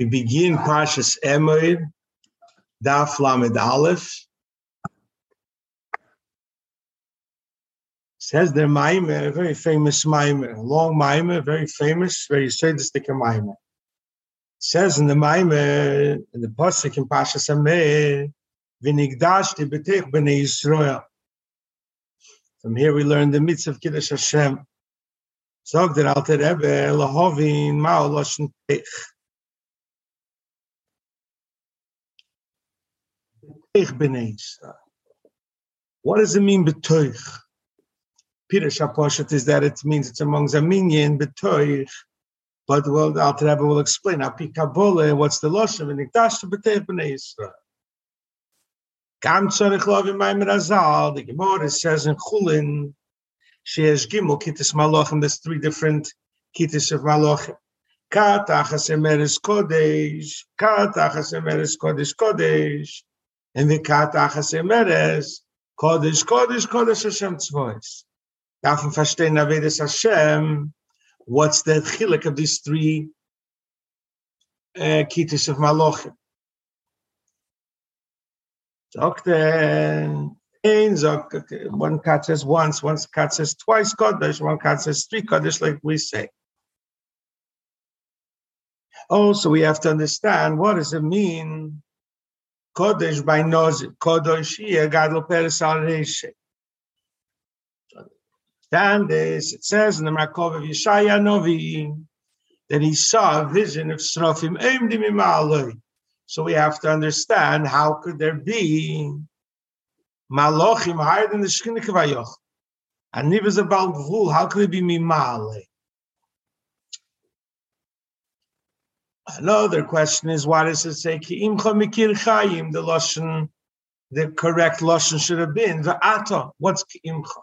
We begin Parshas Emor, Daf Lamed Aleph. Says their Maimer, a very famous Maimer, long Maimer, very famous, very sadistic Maimer. Says in the Maimer, in the Pasuk in Parshas Emor, V'nigdashti b'tech b'nei Yisrael. From here we learn the mitzvah of Kiddush Hashem. Zog der Alter Rebbe, Lahovin, Ma'o Tech. What does it mean betoich? Peter Shaposhet is that it means it's among Zaminyan betoich. But well, the Alter Rebbe will explain. Apikabole, what's the loss of it? Nikdash betoich b'nei Yisrael. Gam tzarich lovim maimer azal. The Gemara says in Chulin, sheyesh gimel kitis malachim. There's three different kitis of malachim. Kat achas emeres kodesh. Kat achas emeres kodesh kodesh and the kat achas emeres kodesh kodesh kodesh Hashem tzvois. Darf man verstehen Avedis Hashem, what's the chilek of these three uh, kitis of Malachim? Sagt ein one kat says once, one kat says twice kodesh, one kat says three kodesh, like we say. Also, we have to understand what does it mean Kodesh by Kodesh here, Gadol Peres al Reshe. Understand this, it says in the Makov of Yeshaya Novi that he saw a vision of Srofim Eimdim Imaloi. So we have to understand how could there be Malochim higher than the Shekhinah Kavayoch? And Nivas about Gvul, how could it be Mimaloi? Another question is, why does it say Ki'imcha mikir chayim? The lashon, the correct lashon should have been the ata. What's Ki'imcha?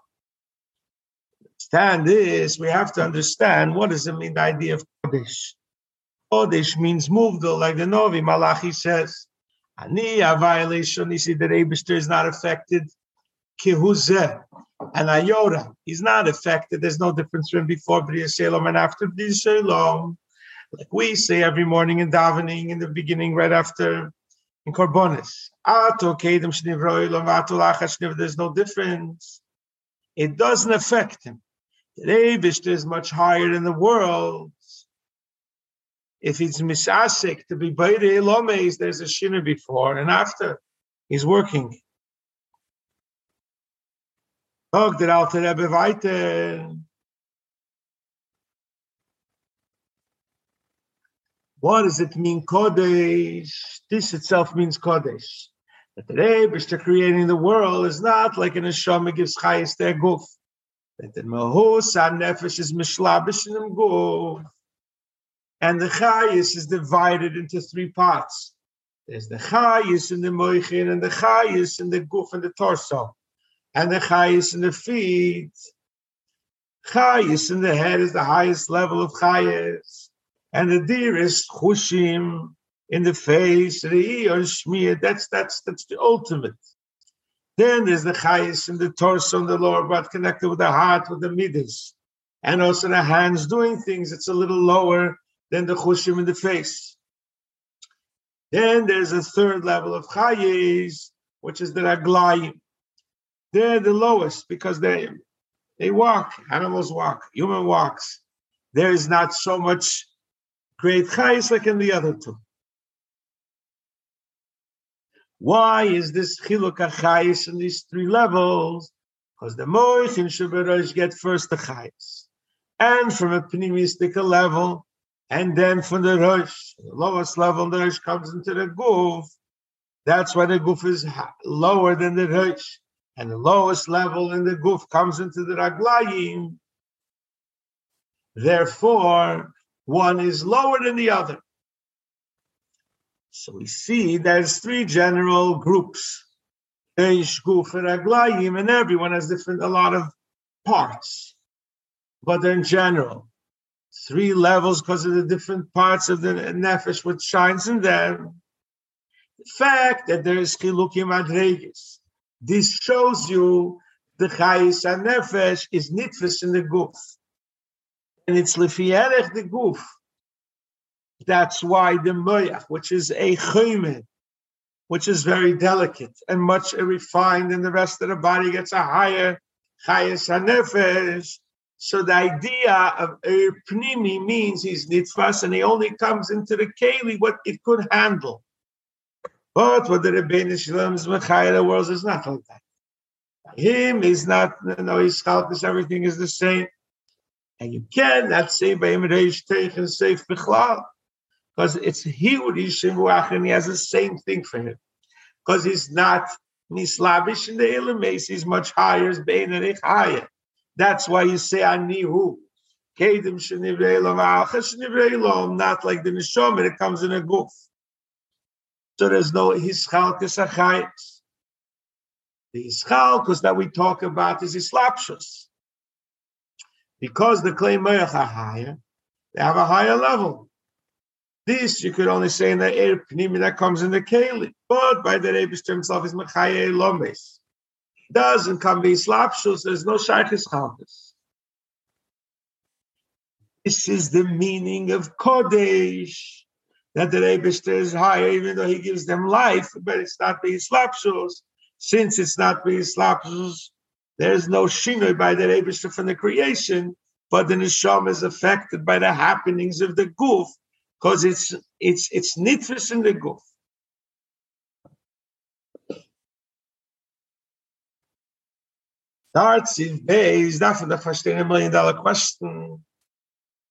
Understand this, we have to understand what does it mean, the idea of Kodesh. Kodesh means moved, like the Novi Malachi says. Ani a violation, you see that Abishter is not affected. Kihuzeh and Ayora, he's not affected. There's no difference between before Bria Shalom and after Bria Shalom like we say every morning in davening in the beginning, right after in Korbonis. There's no difference. It doesn't affect him. The Rebishter is much higher in the world. If it's misasik to be Beire Elomes, there's a shina before and after. He's working. Rebbe weiter. What does it mean, Kodesh? This itself means Kodesh. That the Rebbe creating the world is not like an Neshama gives Chayes their guf. That the Mahus nefesh is Mishlabish in guf. And the Chayes is divided into three parts. There's the Chayes in the Moichin, and the Chayes in the guf and the torso. And the Chayes in the feet. Chayes in the head is the highest level of Chayes and the dearest chushim in the face, re'i or shmir, that's that's that's the ultimate. Then there's the chayis in the torso and the lower part connected with the heart, with the midas. And also the hands doing things, it's a little lower than the chushim in the face. Then there's a third level of chayis, which is the raglayim. They're the lowest because they they walk, animals walk, human walks. There is not so much chayis like in the other two. Why is this chiluk chayis in these three levels? Because the moichin shabarosh get first the chayis, and from a pneumistic level, and then from the rosh, the lowest level, the rosh comes into the goof. That's why the goof is lower than the rosh, and the lowest level in the goof comes into the raglayim. Therefore, one is lower than the other. So we see there's three general groups. and everyone has different a lot of parts. But in general, three levels because of the different parts of the nefesh which shines in them. The fact that there is chilukim adregis. This shows you the chayis and nefesh is nitfis in the goof and it's lefierech the goof. That's why the moyach, which is a chaymed, which is very delicate and much refined, and the rest of the body gets a higher chayes hanefesh. So the idea of pnimi means he's nitfas, and he only comes into the keli what it could handle. But what the Rebbeinu Shalom's Mechayah world is not like that. Him is not, no, he's chalkas, everything is the same. And you cannot say by Reish Teich and Seif Bichlal. Because it's he is Shimuach and he has the same thing for him. Because he's not Nislavish in the Ilames, he's much higher, is Bein higher. That's why you say Anihu. Kedim Shenivreilam, Alchas Shenivreilam, not like the Nishom, it comes in a goof. So there's no Hischalkes Achayes. The Hischalkes that we talk about is Islapshus. Because the clay Mayach are higher, they have a higher level. This you could only say in the air pnimi that comes in the keli, but by the Rebbe himself is mechaye lomes. Doesn't come be slapshus. There's no shaykhis chalkis. This is the meaning of kodesh that the Rebbe is higher, even though he gives them life, but it's not being slapshus. Since it's not being slapshus, there's no shinoi by the Rebbe from the creation, but the neshama is affected by the happenings of the goof because it's it's it's nitfis in the goof. Starts in base, for the first a million dollar question.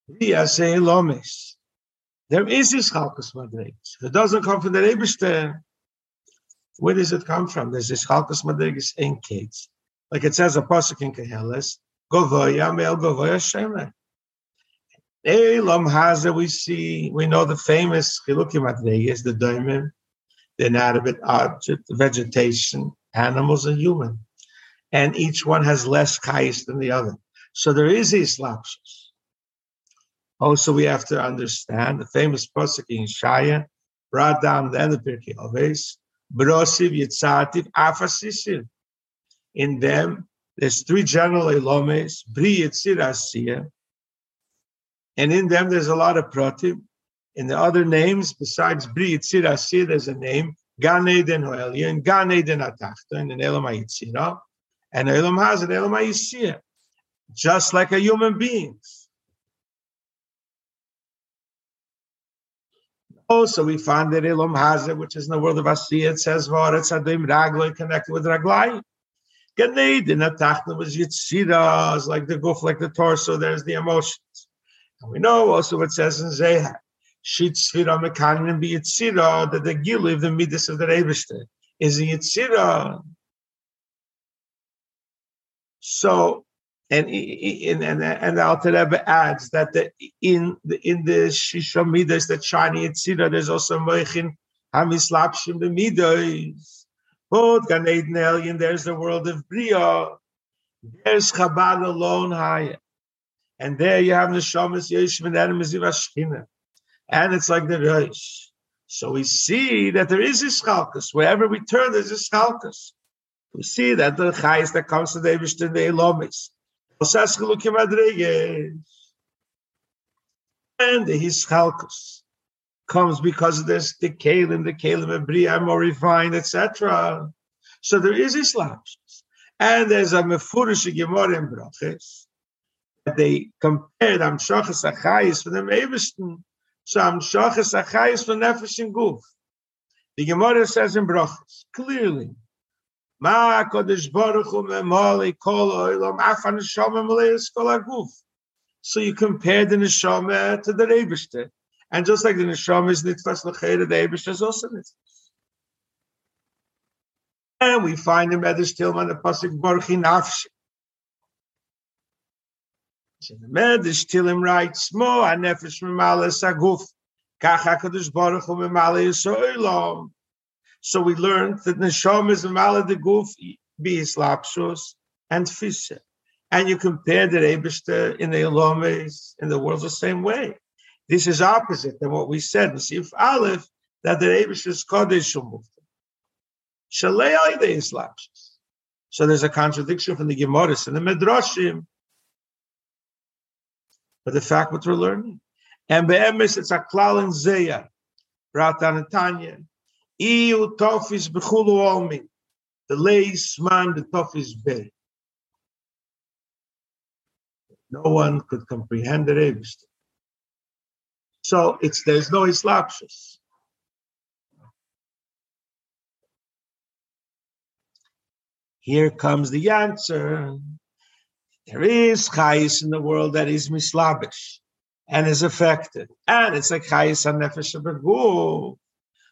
Lomis. There is this chalkus madrigas. It doesn't come from the Rebbe, where does it come from? There's this chalkus madrigas in kids. Like it says a pasuk in Keheles, Govoya Mel Govoya Shemer. Elam Haza, we see, we know the famous Chilukim Madregas, the diamond, the inanimate object, the vegetation, animals, and human. And each one has less kais than the other. So there is these lapses. Also, we have to understand the famous pasuk in Shaya, Radam, the end of Pirkei Avos, Brosiv Yitzativ Afasisir. In them, there's three general elomes, Bri Yitzir Asiyah, and in them there's a lot of pratim. In the other names, besides Bri Yitzir Asiyah, there's a name, Gan Eden Hoelia, and Gan Eden Atachta, and an Elam HaYitzirah, and Elam has an Elam just like a human beings. Oh, also, we find that Elam Hazeh, which is in the world of Asiyah, it says, Varetz Adim Ragloi, connected with Raglai. Ganed in Atachna was Yitzira, like the goof, like the torso, there's the emotions. And we know also what says in Zohar, Shit Sfira Mekanin be Yitzira, that the Gilu of the Midas of the Rebishter is a Yitzira. So, and and and, and the Alter Rebbe adds that the, in the in the Shisha Midas that shiny Yitzira, there's also Moichin Hamislapshim the Midas. Both Gan Eden there's the world of Bria. There's Chabad alone higher. And there you have the Shamas Yeshim and Adam Shechina. And it's like the Rosh. So we see that there is a Schalkus. Wherever we turn, there's a Schalkus. We see that the Chais that comes to the Evish the Elomis. And the Hischalkus comes because of this, the Kalim, the Kalim of Bria more refined, etc. So there is Islam. And there's a Mefurish Gemara in Brachis. They compared Amshachas Achayis for the Ebersten. So Amshachas Achayis for Nefesh and Guf. The Gemara says in Brachis, clearly, Ma Kodesh Baruch Hu Memali Kol Oilam Afan Neshama Maleis Kol Aguf. So you compare the Neshama to the Ebersten. And just like the neshama is nitfas l'chayda, the Eibush is also nitfas. And we find in Medrash Tilim the pasuk Baruch Nafshi. So the Medrash Tilim writes, Mo anefesh memale saguf, kach hakadosh Baruch Hu memale yisoilam. So we learned that neshama is memale the guf be lapsus and fisher. And you compare the Eibush in the Elomes in the world the same way. This is opposite than what we said in Sif Aleph, that the Abish is Kodesh. Shalei. So there's a contradiction from the Gemaras and the Medrashim. But the fact what we're learning. And be'emes, it's a klal in zeya. Ratan and. Iu tofis bechulu olmi. The leis man, the tofis be. No one could comprehend the Rebist. So it's there's no islapshus. Here comes the answer. There is chayis in the world that is mislabish and is affected. And it's a chayis and nefesh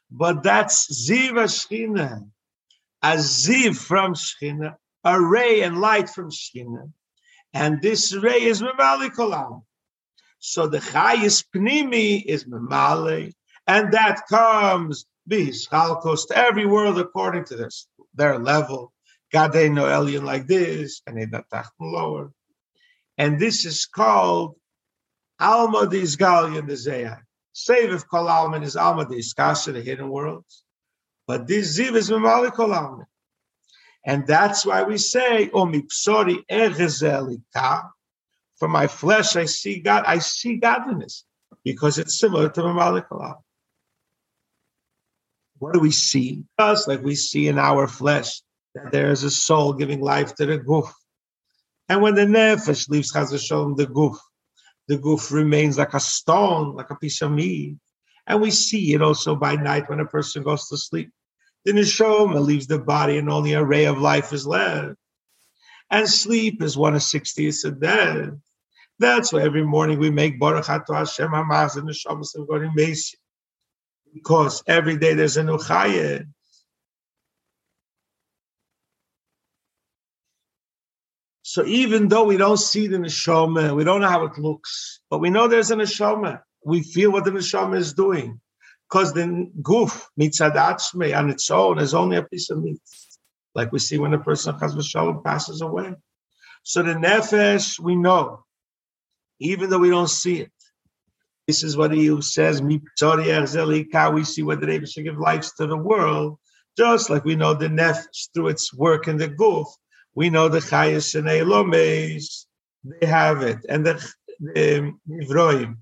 But that's ziva shchina, a ziv from shchina, a ray and light from shchina. And this ray is memali kolam. So the chayis pnimi is memali, and that comes b'hischalkos to every world according to this, their level. No alien like this, and not lower. And this is called Alma the Zayah. Save if Kol Alman is Alma the Iskasha, the hidden worlds. But this Ziv is Mamali Kol Alman. And that's why we say, Omipsori Egezelika. For my flesh, I see God, I see godliness, because it's similar to Mamali Kol What do we see? Us, like we see in our flesh that there is a soul giving life to the goof. And when the nefesh leaves Chazashon, the goof, the goof remains like a stone, like a piece of meat. And we see it also by night when a person goes to sleep. The neshama leaves the body and only a ray of life is left. And sleep is one of 60th of death. That's why every morning we make Baruch Ato Hashem Hamaz and Neshamas of God in Because every day there's a new chayah. So even though we don't see the neshama, we don't know how it looks, but we know there's a neshama. We feel what the neshama is doing, because the guf mitzadatzme on its own is only a piece of meat, like we see when a person chas v'shalom passes away. So the nefesh we know, even though we don't see it. This is what he says. We see what the Rebbe should give life to the world, just like we know the nefesh through its work in the guf we know the Chayas and Elomes, they have it. And the, Nivroim, in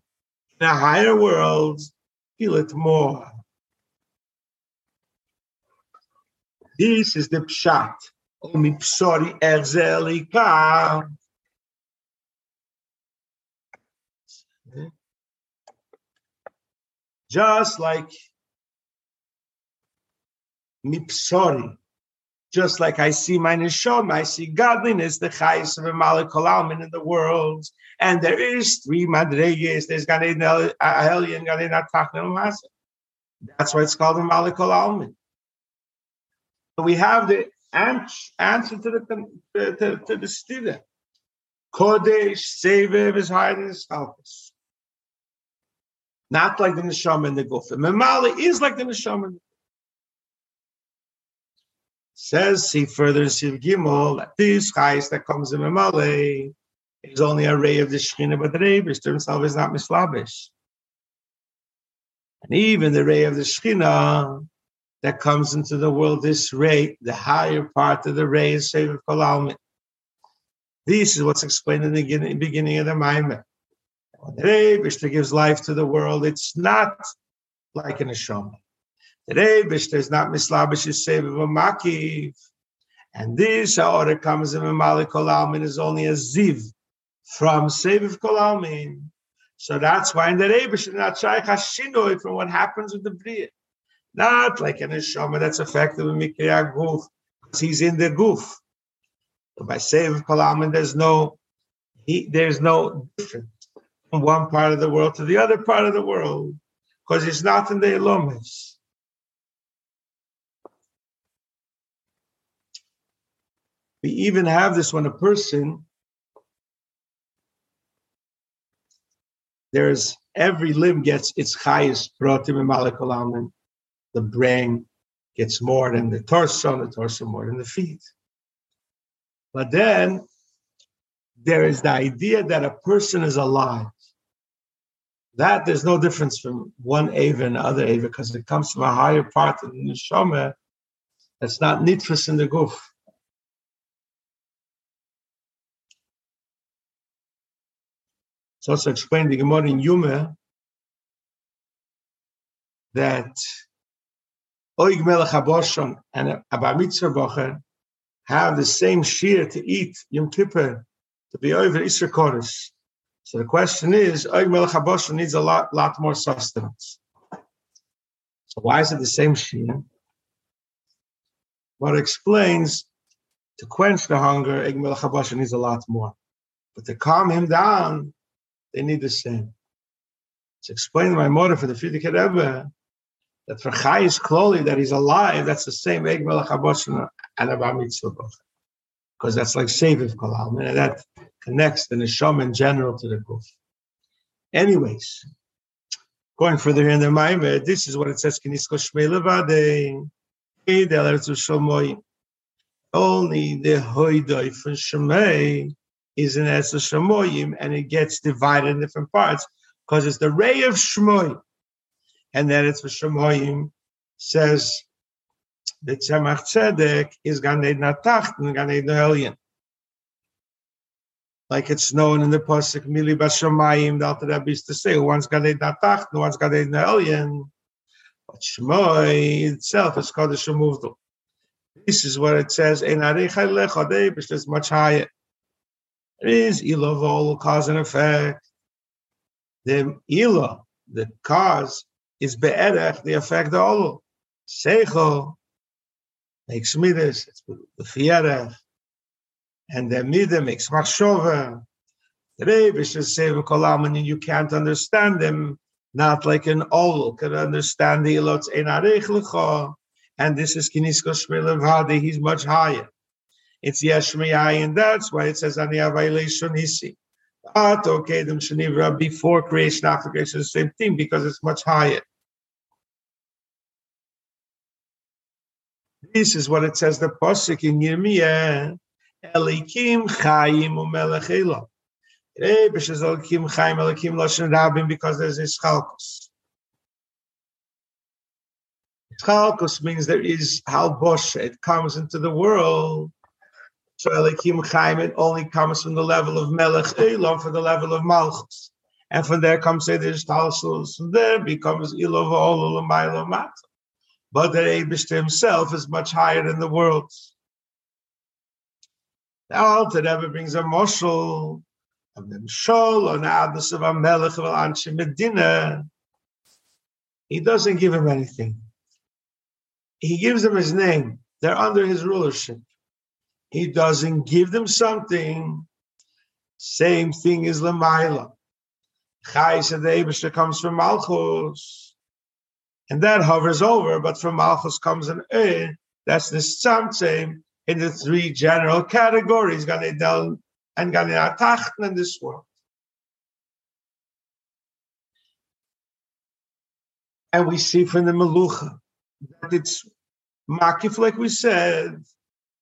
the higher worlds, feel it more. This is the Pshat. Omipsori Erzelika. Just like Mipsori, just like I see my neshama, I see godliness, the chayis of a malakol in the world. And there is three madreges. There's Gan Eden Aheli and Gan Eden That's why it's called the malakol almin. So we have the answer to the to, to the student. Kodesh Sevev is than his Not like the neshama in the guf. Memali is like the neshama Says he further in Siv Gimel that this that comes in Mamale is only a ray of the Shekhinah, but the Rebbe himself is not mislabish. And even the ray of the Shekhinah that comes into the world, this ray, the higher part of the ray is Sefer Kolalmit. This is what's explained in the beginning, of the Maimah. The Rebbe gives life to the world, it's not like an Neshama. Today, Bishta is not mislabish is makiv. And this order comes in Malik Kolalmin is only a ziv from Seviv Kolalmin. So that's why in the Rebish is not Shaykh Hashinoi from what happens with the Bria. Not like an Neshama that's effective in Mikriya Guf, because he's in the Guf. So by Seviv Kolalmin, there's no he, there's no difference from one part of the world to the other part of the world, because it's not in the Elomis. We even have this when a person, there's every limb gets its highest protein and molecule The brain gets more than the torso, the torso more than the feet. But then there is the idea that a person is alive. That there's no difference from one Ava and other Ava because it comes from a higher part of the neshama that's not nitfus in the goof. It's also explained the Gemara in Yuma that Oig Melech Haboshon and Abba Mitzvah have the same shear to eat Yom Kippur to be over Isra Kodesh. So the question is, Oig Melech needs a lot, lot more sustenance. So why is it the same shear? What explains to quench the hunger, Oig Melech needs a lot more. But to calm him down, they need the same. It's explained by mother for the Frierdiker Rebbe that for Chayis Kloli, that he's alive, that's the same Eig Melech and Abba Mitzvah Because that's like Seviv Kolal, and that connects the Neshama in general to the Guf. Anyways, going further in the Maimed, this is what it says, Kinisko Shmei Levade, only the Hoidoi from Shemei is an Esra Shemoyim, and it gets divided in different parts because it's the ray of Shmoy. And then it's for Shemoyim says the Tzemach Tzedek is Ganed and Ganed Elyon. Like it's known in the Pasuk Mili Bashamayim, the Alter Rebbe used to say, one's Ganed Natacht, one's Ganed Elyon. But Shmoy itself is called Shemuvdal. This is what it says, Ein Arechai Lechadei, which is much higher. It is Ilovol, cause and effect. The Ilo, the cause, is Be'erech, the effect all. Seichel makes midas, it's the Fierech. And the Mida makes Machshova. The is Seva Kolam, and you can't understand them, not like an Ol can understand the Ilot's Ein Arech And this is Kinisko Shmelev he's much higher. It's Yeshmiyai, and that's why it says Ani violation Hisi. Ato Kedem Shanivra before creation, after creation, the same thing because it's much higher. This is what it says the Pasuk in Yirmiyah. Elikim Chayim Umelech Elam. Rebish is Elikim Chayim Elikim Lashon Rabim because there's Ischalkos. Ischalkos means there is Halbosh. It comes into the world so Elikim Chaim, it only comes from the level of Melech Elam for the level of Malchus. And from there comes there's Talsus, from there becomes Ilov Olulamayla. But the Abishta himself is much higher than the world. Now Alter Rebbe brings a moshel of the Mshol on Adnus of Amelech of Anshe Medina. He doesn't give him anything. He gives them his name. They're under his rulership he doesn't give them something. Same thing as Lamaila. Chais the comes from Malchus. And that hovers over, but from Malchus comes an E. That's the same in the three general categories, Ganedel and Ganeatachten in this world. And we see from the Melucha that it's Makif, like we said,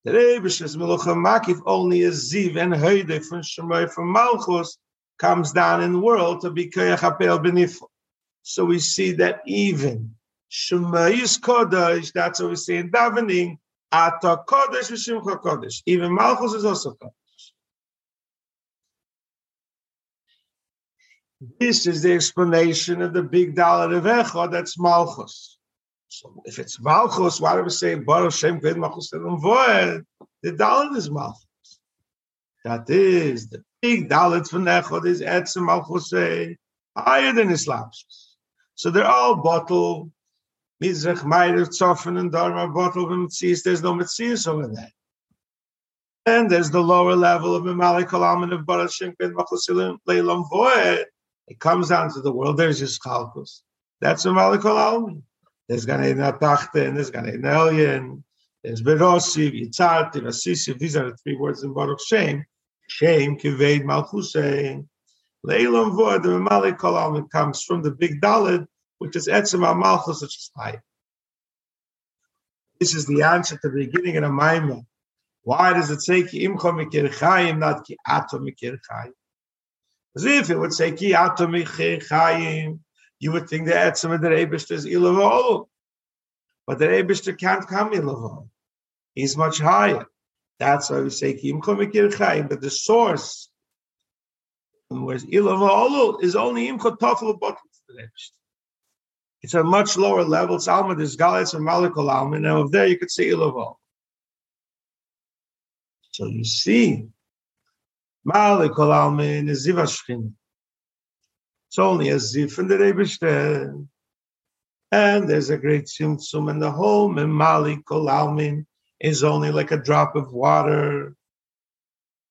the Rebbe's Melucha Makif only a Ziv and Heide from Shemai from Malchus comes down in the world to be Koyach HaPel Benifel. So we see that even Shemai is Kodesh, that's what we see in davening, Ata Kodesh V'Shimcha Kodesh. Even Malchus is also Kodesh. This is the explanation of the big dollar of Echad, that's Malchus. So if it's Malchus, why do we say Baruch Shem Kved Malchus Voed? The Dalit is Malchus. That is the big Dalit from Echod is Etzem Malchus higher than Islam's. So they're all bottle. Mizrach Tzofen and Dharma bottle of Metzias. There's no Metzias over there. And there's the lower level of Mimalik Kalaman of Baruch Shem Kved Malchus Leilam Voed. It comes down to the world. There's just Chalkus. That's Mimalik Kalaman. There's Gan Eden Atachten, there's Gan Eden Elyon, there's Berosiv, Yitzartiv, Asisiv. These are the three words in Baruch Shem. Shem, Kiveid, Malchusein. Leilam Vod, the Malik Kolam, comes from the big Dalid, which is Etzem Malchus, which is high. This is the answer to the beginning of the Maimah. Why does it say ki imcho mikir chayim, not ki ato mikir chayim? As if it would say ki ato mikir chayim, you would think that some of the Rebishter is Ilavol. But the Rebishter can't come Ilavol. He's much higher. That's why we say Ki Kim Chomikir Chaim, but the source, whereas Ilavol is only Imcha Tafel bottle to the Rebishter. It's a much lower level. It's Alma, Galatz and Malikul Alma. Now, over there, you could see Ilaval. So you see, Malikul Alma is Zivashkin. It's only a Ziv in the Rebishter. And there's a great Tzimtzum in the home, and Malikul Almin is only like a drop of water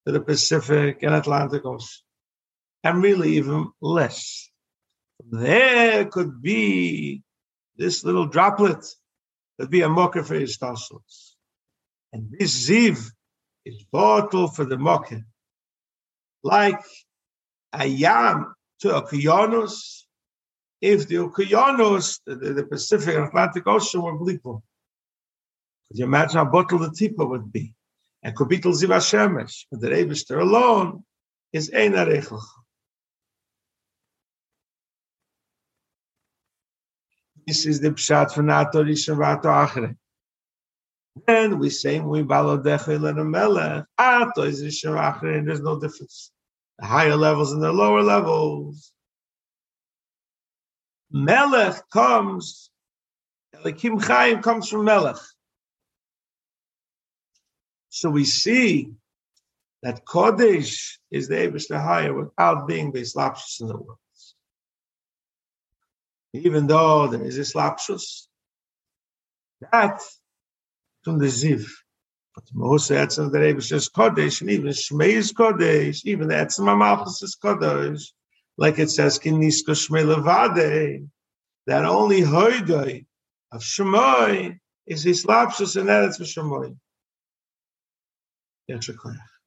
to the Pacific and Atlantic Ocean. And really, even less. There could be this little droplet that be a mocker for his tassels. And this ziv is bottle for the mocker. Like a yam to a kionos, if the okeanos, the, the, Pacific and Atlantic Ocean were bleakable. Could you imagine how bottle the tipa would be? And kubitel ziv Hashemesh, but the Rebishter alone is ein arechach. This is the pshat for Nato Rishon Vato Achre. Then we say we balo dechel and a melech. Ato is Rishon Achre, and there's no difference. The higher levels and the lower levels. Melech comes, Elikim Chaim comes from Melech. So we see that Kodesh is the Abish higher without being the Islapshus in the world even though there is a slapshus, that from the ziv. But most etzem the Rebbe says kodesh, and even shmei is kodesh, even the etzem amalchus is kodesh, like it says kinisko shmei levade, that only hoidoi of shmoi is his lapsus and that it's for shmoi. Yetchaklayach.